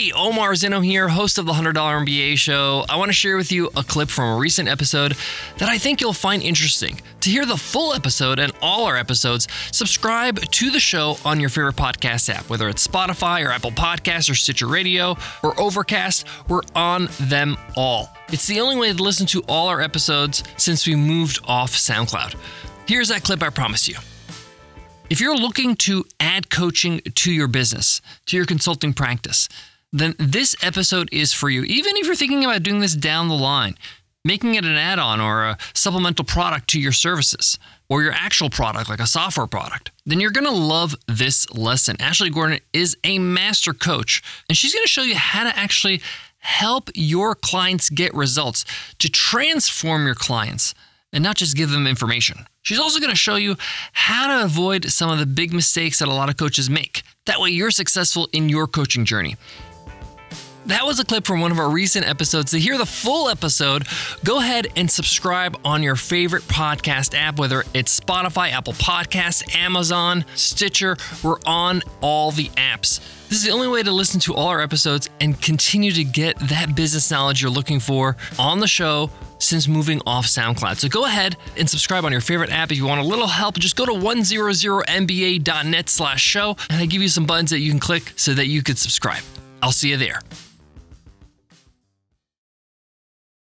Hey, Omar Zenhom here, host of the $100 MBA show. I want to share with you a clip from a recent episode that I think you'll find interesting. To hear the full episode and all our episodes, subscribe to the show on your favorite podcast app, whether it's Spotify or Apple Podcasts or Stitcher Radio or Overcast. We're on them all. It's the only way to listen to all our episodes since we moved off SoundCloud. Here's that clip I promised you. If you're looking to add coaching to your business, to your consulting practice, then this episode is for you. Even if you're thinking about doing this down the line, making it an add on or a supplemental product to your services or your actual product, like a software product, then you're to love this lesson. Ashley Gordon is a master coach, and she's to show you how to actually help your clients get results, to transform your clients, and not just give them information. She's also going to show you how to avoid some of the big mistakes that a lot of coaches make. That way, you're successful in your coaching journey. That was a clip from one of our recent episodes. To hear the full episode, go ahead and subscribe on your favorite podcast app, whether it's Spotify, Apple Podcasts, Amazon, Stitcher. We're on all the apps. This is the only way to listen to all our episodes and continue to get that business knowledge you're looking for on the show since moving off SoundCloud. So go ahead and subscribe on your favorite app. If you want a little help, just go to 100mba.net slash show and I give you some buttons that you can click so that you could subscribe. I'll see you there.